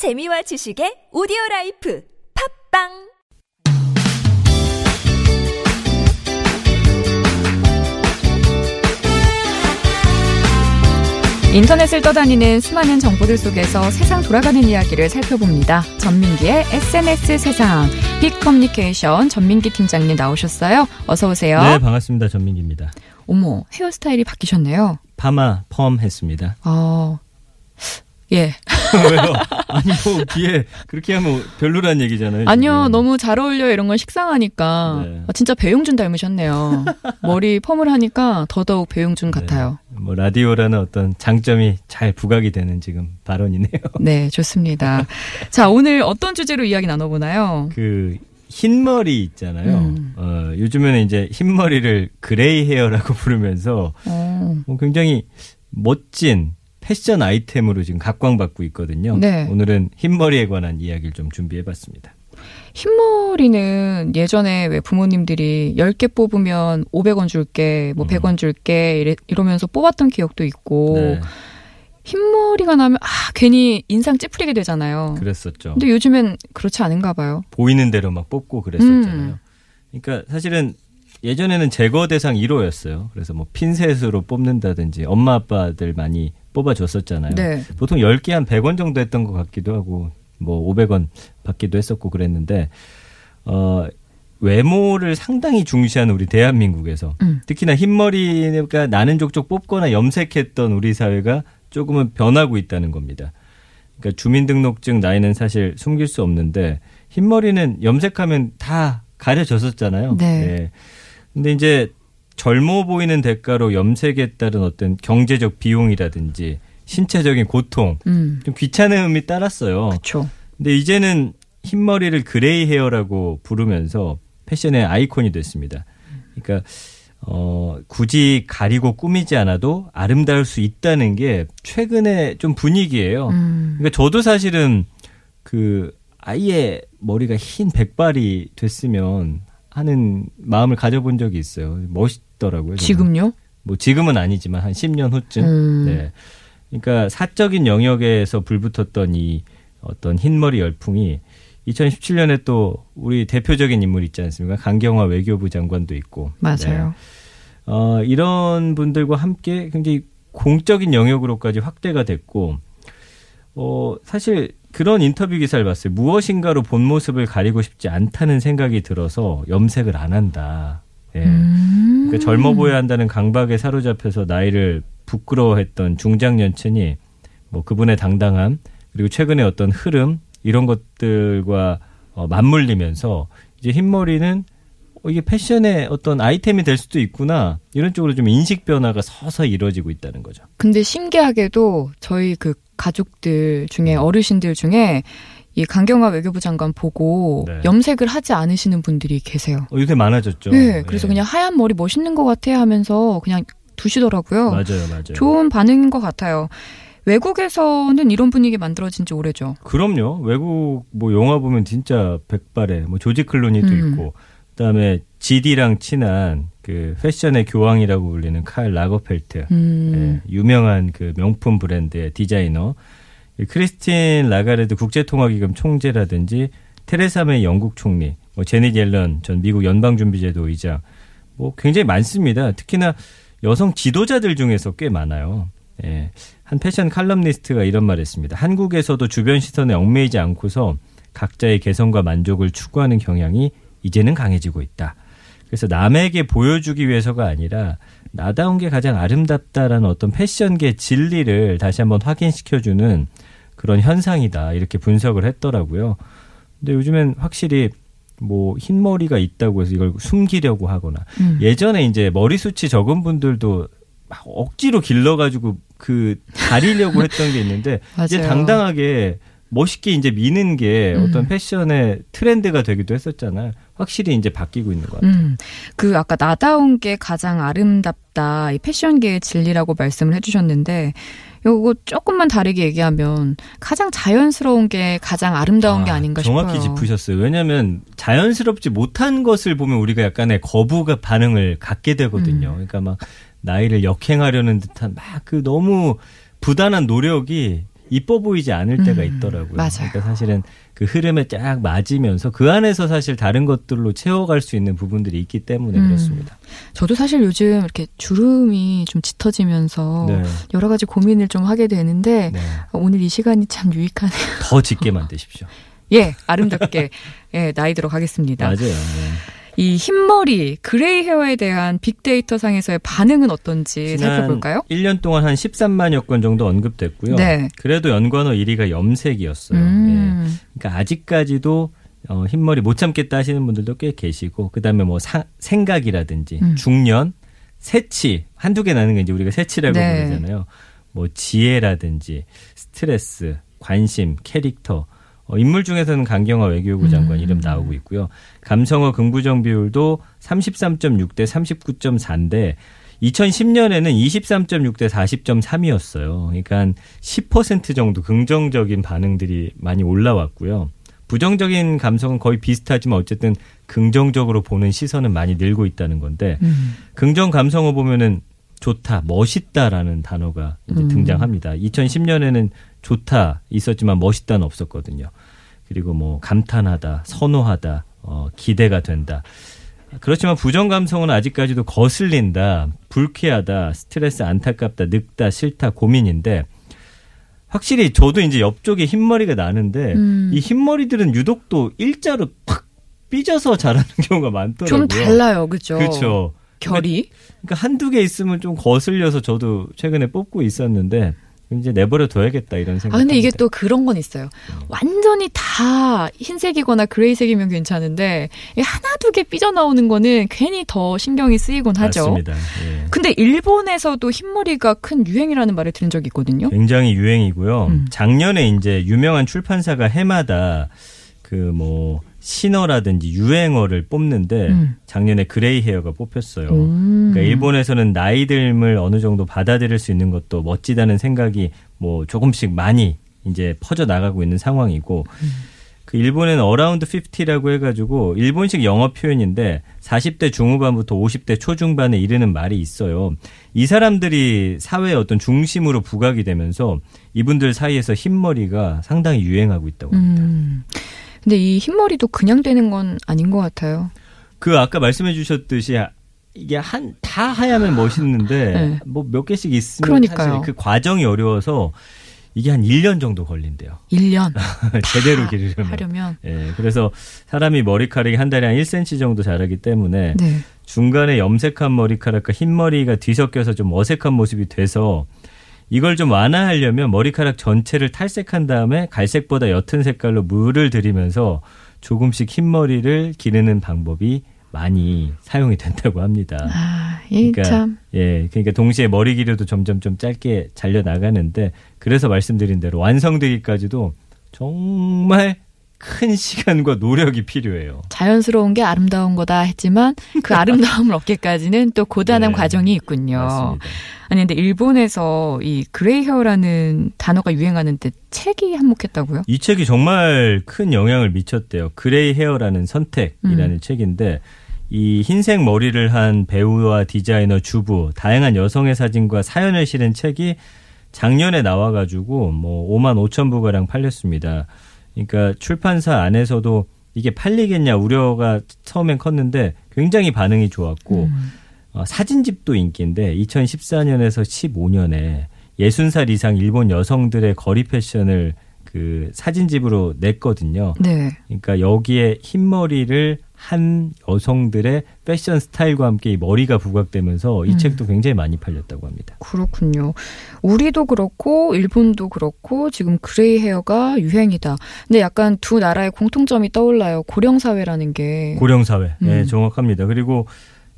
재미와 지식의 오디오 라이프 팟빵 인터넷을 떠다니는 수많은 정보들 속에서 세상 돌아가는 이야기를 살펴봅니다. 전민기의 SNS 세상 빅 커뮤니케이션 전민기 팀장님 나오셨어요. 어서 오세요. 네, 반갑습니다. 전민기입니다. 어머, 헤어스타일이 바뀌셨네요. 파마 펌 했습니다. 어. 예. 왜요? 아니 뭐 뒤에 그렇게 하면 별로란 얘기잖아요. 아니요, 지금. 너무 잘 어울려요. 이런 건 식상하니까. 네. 아, 진짜 배용준 닮으셨네요. 머리 펌을 하니까 더더욱 배용준 같아요. 뭐 라디오라는 어떤 장점이 잘 부각이 되는 지금 발언이네요. 네, 좋습니다. 자, 오늘 어떤 주제로 이야기 나눠보나요? 그 흰머리 있잖아요. 음. 어, 요즘에는 이제 흰머리를 gray hair라고 부르면서 어, 뭐 굉장히 멋진 패션 아이템으로 지금 각광받고 있거든요. 네. 오늘은 흰머리에 관한 이야기를 좀 준비해봤습니다. 흰머리는 예전에 왜 부모님들이 10개 뽑으면 500원 줄게, 뭐 음. 100원 줄게, 이래, 이러면서 뽑았던 기억도 있고, 네, 흰머리가 나면, 아, 괜히 인상 찌푸리게 되잖아요. 그랬었죠. 근데 요즘엔 그렇지 않은가 봐요. 보이는 대로 막 뽑고 그랬었잖아요. 음. 그러니까 사실은 예전에는 제거 대상 1호였어요. 그래서 뭐 핀셋으로 뽑는다든지 엄마 아빠들 많이 뽑아줬었잖아요. 네. 보통 10개 한 100원 정도 했던 것 같기도 하고 뭐 500원 받기도 했었고 그랬는데 어 외모를 상당히 중시하는 우리 대한민국에서 음. 특히나 흰머리가 나는 족족 뽑거나 염색했던 우리 사회가 조금은 변하고 있다는 겁니다. 그러니까 주민등록증 나이는 사실 숨길 수 없는데 흰머리는 염색하면 다 가려졌었잖아요. 네. 근데 이제 젊어 보이는 대가로 염색에 따른 어떤 경제적 비용이라든지 신체적인 고통, 음, 좀 귀찮음이 따랐어요. 그쵸. 근데 이제는 흰머리를 gray hair라고 부르면서 패션의 아이콘이 됐습니다. 그러니까 어 굳이 가리고 꾸미지 않아도 아름다울 수 있다는 게 최근에 좀 분위기예요. 음, 그러니까 저도 사실은 그 아예 머리가 흰 백발이 됐으면 하는 마음을 가져본 적이 있어요. 멋있더라고요. 저는. 지금요? 뭐 지금은 아니지만 한 10년 후쯤. 음. 네. 그러니까 사적인 영역에서 불붙었던 이 어떤 흰머리 열풍이 2017년에 또 우리 대표적인 인물 있지 않습니까? 강경화 외교부 장관도 있고. 네. 맞아요. 어, 이런 분들과 함께 굉장히 공적인 영역으로까지 확대가 됐고, 어, 사실 그런 인터뷰 기사를 봤어요. 무엇인가로 본 모습을 가리고 싶지 않다는 생각이 들어서 염색을 안 한다. 예. 음. 그러니까 젊어 보여야 한다는 강박에 사로잡혀서 나이를 부끄러워했던 중장년층이 뭐 그분의 당당함 그리고 최근의 어떤 흐름 이런 것들과 어, 맞물리면서 이제 흰머리는 어, 이게 패션의 어떤 아이템이 될 수도 있구나 이런 쪽으로 좀 인식 변화가 서서히 이루어지고 있다는 거죠. 근데 신기하게도 저희 그 가족들 중에 어르신들 중에 이 강경화 외교부 장관 보고 네. 염색을 하지 않으시는 분들이 계세요. 어, 요새 많아졌죠. 네, 그래서 예. 그냥 하얀 머리 멋있는 것 같아 하면서 그냥 두시더라고요. 맞아요, 맞아요. 좋은 반응인 것 같아요. 외국에서는 이런 분위기 만들어진 지 오래죠. 그럼요. 외국 뭐 영화 보면 진짜 백발에 뭐 조지 클루니도 음. 있고 그다음에 GD랑 친한 그 패션의 교황이라고 불리는 칼 라거펠트. 음, 예, 유명한 그 명품 브랜드의 디자이너 이 크리스틴 라가르드 국제통화기금 총재라든지 테레사 메이 영국 총리, 뭐 제니 옐런 전 미국 연방준비제도 의장, 뭐 굉장히 많습니다. 특히나 여성 지도자들 중에서 꽤 많아요. 예, 한 패션 칼럼니스트가 이런 말했습니다. 한국에서도 주변 시선에 얽매이지 않고서 각자의 개성과 만족을 추구하는 경향이 이제는 강해지고 있다. 그래서 남에게 보여주기 위해서가 아니라 나다운 게 가장 아름답다라는 어떤 패션계 진리를 다시 한번 확인시켜주는 그런 현상이다. 이렇게 분석을 했더라고요. 근데 요즘엔 확실히 뭐 흰머리가 있다고 해서 이걸 숨기려고 하거나 음. 예전에 이제 머리숱이 적은 분들도 막 억지로 길러가지고 그 가리려고 했던 게 있는데 이제. 당당하게 멋있게 이제 미는 게 음. 어떤 패션의 트렌드가 되기도 했었잖아요. 확실히 이제 바뀌고 있는 것 같아요. 음, 그 아까 나다운 게 가장 아름답다 이 패션계의 진리라고 말씀을 해주셨는데 요거 조금만 다르게 얘기하면 가장 자연스러운 게 가장 아름다운 게 아, 아닌가 정확히 싶어요. 짚으셨어요. 왜냐하면 자연스럽지 못한 것을 보면 우리가 약간의 거부가 반응을 갖게 되거든요. 음. 그러니까 막 나이를 역행하려는 듯한 막 그 너무 부단한 노력이 이뻐 보이지 않을 때가 음, 있더라고요. 맞아요. 그러니까 사실은 그 흐름에 쫙 맞으면서 그 안에서 사실 다른 것들로 채워갈 수 있는 부분들이 있기 때문에 음. 그렇습니다. 저도 사실 요즘 이렇게 주름이 좀 짙어지면서 네. 여러 가지 고민을 좀 하게 되는데 네. 오늘 이 시간이 참 유익하네요. 더 짙게 만드십시오. 예, 아름답게 예, 나이 들어가겠습니다. 맞아요. 네. 이 흰머리, gray hair에 대한 빅데이터 상에서의 반응은 어떤지 살펴볼까요? 1년 동안 한 13만여 건 정도 언급됐고요. 네. 그래도 연관어 1위가 염색이었어요. 음. 예. 그러니까 아직까지도 어, 흰머리 못 참겠다 하시는 분들도 꽤 계시고 그다음에 뭐 사- 생각이라든지 음. 중년, 새치 한두 개 나는 게 이제 우리가 새치라고 네. 부르잖아요. 뭐 지혜라든지 스트레스, 관심, 캐릭터 어, 인물 중에서는 강경화 외교부 장관 음. 이름 나오고 있고요. 감성어 긍부정 비율도 33.6 대 39.4인데 2010년에는 23.6 대 40.3이었어요. 그러니까 한10% 정도 긍정적인 반응들이 많이 올라왔고요. 부정적인 감성은 거의 비슷하지만 어쨌든 긍정적으로 보는 시선은 많이 늘고 있다는 건데 음. 긍정 감성어 보면은 좋다, 멋있다라는 단어가 이제 음. 등장합니다. 2010년에는 좋다 있었지만 멋있다는 없었거든요. 그리고 뭐 감탄하다, 선호하다, 어, 기대가 된다. 그렇지만 부정 감성은 아직까지도 거슬린다, 불쾌하다, 스트레스, 안타깝다, 늙다, 싫다, 고민인데 확실히 저도 이제 옆쪽에 흰머리가 나는데 음. 이 흰머리들은 유독 또 일자로 팍 삐져서 자라는 경우가 많더라고요. 좀 달라요, 그죠? 그렇죠. 결이. 그러니까 한두 개 있으면 좀 거슬려서 저도 최근에 뽑고 있었는데 이제 내버려 둬야겠다 이런 생각. 아, 근데 이게 또 그런 건 있어요. 음. 완전히 다 흰색이거나 그레이색이면 괜찮은데, 이 하나, 두 개 삐져 나오는 거는 괜히 더 신경이 쓰이곤 하죠. 맞습니다. 예. 근데 일본에서도 흰머리가 큰 유행이라는 말을 들은 적이 있거든요. 굉장히 유행이고요. 음. 작년에 이제 유명한 출판사가 해마다 그뭐 신어라든지 유행어를 뽑는데 음. 작년에 gray hair가 뽑혔어요. 음. 그러니까 일본에서는 나이 듦을 어느 정도 받아들일 수 있는 것도 멋지다는 생각이 뭐 조금씩 많이 이제 퍼져 나가고 있는 상황이고 그 일본에는 around 50라고 해가지고 일본식 영어 표현인데 40대 중후반부터 50대 초중반에 이르는 말이 있어요. 이 사람들이 사회의 어떤 중심으로 부각이 되면서 이분들 사이에서 흰머리가 상당히 유행하고 있다고 합니다. 음. 근데 이 흰머리도 그냥 되는 건 아닌 것 같아요. 그 아까 말씀해 주셨듯이 이게 한 다 하야면 멋있는데 네. 뭐몇 개씩 있으면 그러니까요. 사실 그 과정이 어려워서 이게 한 1년 정도 걸린대요. 1년 제대로 기르려면. 하려면. 예. 그래서 사람이 머리카락이 한 달에 한 1cm 정도 자라기 때문에 네. 중간에 염색한 머리카락과 흰 머리가 뒤섞여서 좀 어색한 모습이 돼서 이걸 좀 완화하려면 머리카락 전체를 탈색한 다음에 갈색보다 옅은 색깔로 물을 들이면서 조금씩 흰 머리를 기르는 방법이 많이 사용이 된다고 합니다. 아, 이 그러니까 참. 예, 그러니까 동시에 머리 길이도 점점 좀 짧게 잘려 나가는데 그래서 말씀드린 대로 완성되기까지도 정말 큰 시간과 노력이 필요해요. 자연스러운 게 아름다운 거다 했지만 그 아름다움을 얻기까지는 또 고단한 네. 과정이 있군요. 맞습니다. 아니 근데 일본에서 이 gray hair라는 단어가 유행하는데 책이 한몫했다고요? 이 책이 정말 큰 영향을 미쳤대요. gray hair라는 선택이라는 음. 책인데 이 흰색 머리를 한 배우와 디자이너 주부 다양한 여성의 사진과 사연을 실은 책이 작년에 나와가지고 뭐 5만 5천 부가량 팔렸습니다. 그러니까 출판사 안에서도 이게 팔리겠냐 우려가 처음엔 컸는데 굉장히 반응이 좋았고 음. 어, 사진집도 인기인데 2014년에서 15년에 60살 이상 일본 여성들의 거리 패션을 그 사진집으로 냈거든요. 네. 그러니까 여기에 흰머리를 한 여성들의 패션 스타일과 함께 이 머리가 부각되면서 이 음. 책도 굉장히 많이 팔렸다고 합니다. 그렇군요. 우리도 그렇고 일본도 그렇고 지금 그레이 헤어가 유행이다. 근데 약간 두 나라의 공통점이 떠올라요. 고령 사회라는 게. 고령 사회. 네, 음. 정확합니다. 그리고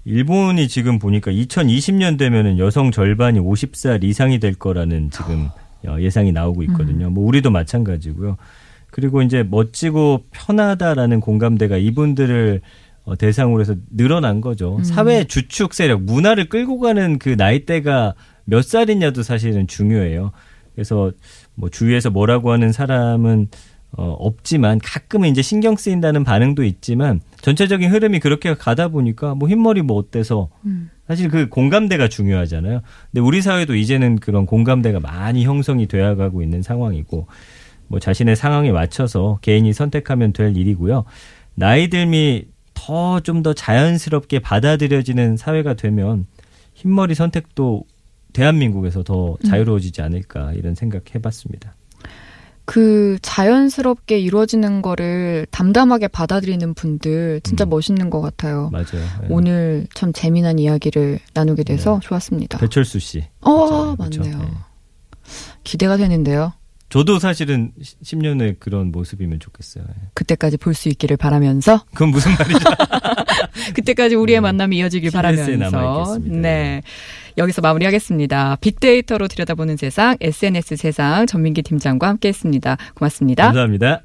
일본이 지금 보니까 2020년 되면은 여성 절반이 50살 이상이 될 거라는 지금 어, 예상이 나오고 있거든요. 음. 뭐 우리도 마찬가지고요. 그리고 이제 멋지고 편하다라는 공감대가 이분들을 어, 대상으로 해서 늘어난 거죠. 음. 사회 주축 세력, 문화를 끌고 가는 그 나이대가 몇 살이냐도 사실은 중요해요. 그래서 뭐 주위에서 뭐라고 하는 사람은 어, 없지만 가끔은 이제 신경 쓰인다는 반응도 있지만 전체적인 흐름이 그렇게 가다 보니까 뭐 흰머리 뭐 어때서 음. 사실 그 공감대가 중요하잖아요. 근데 우리 사회도 이제는 그런 공감대가 많이 형성이 되어가고 있는 상황이고 뭐 자신의 상황에 맞춰서 개인이 선택하면 될 일이고요. 나이 들미 더 좀 더 자연스럽게 받아들여지는 사회가 되면 흰머리 선택도 대한민국에서 더 자유로워지지 않을까 이런 생각 해봤습니다. 그 자연스럽게 이루어지는 거를 담담하게 받아들이는 분들 진짜 음. 멋있는 것 같아요. 맞아요. 예. 오늘 참 재미난 이야기를 나누게 돼서 네. 좋았습니다. 배철수 씨. 어, 그렇죠. 맞네요. 네. 기대가 되는데요. 저도 사실은 10년 후에 그런 모습이면 좋겠어요. 예. 그때까지 볼 수 있기를 바라면서 그건 무슨 말이죠? 그때까지 우리의 네. 만남이 이어지길 바라면서. 네. 여기서 마무리하겠습니다. 빅데이터로 들여다보는 세상, SNS 세상 전민기 팀장과 함께했습니다. 고맙습니다. 감사합니다.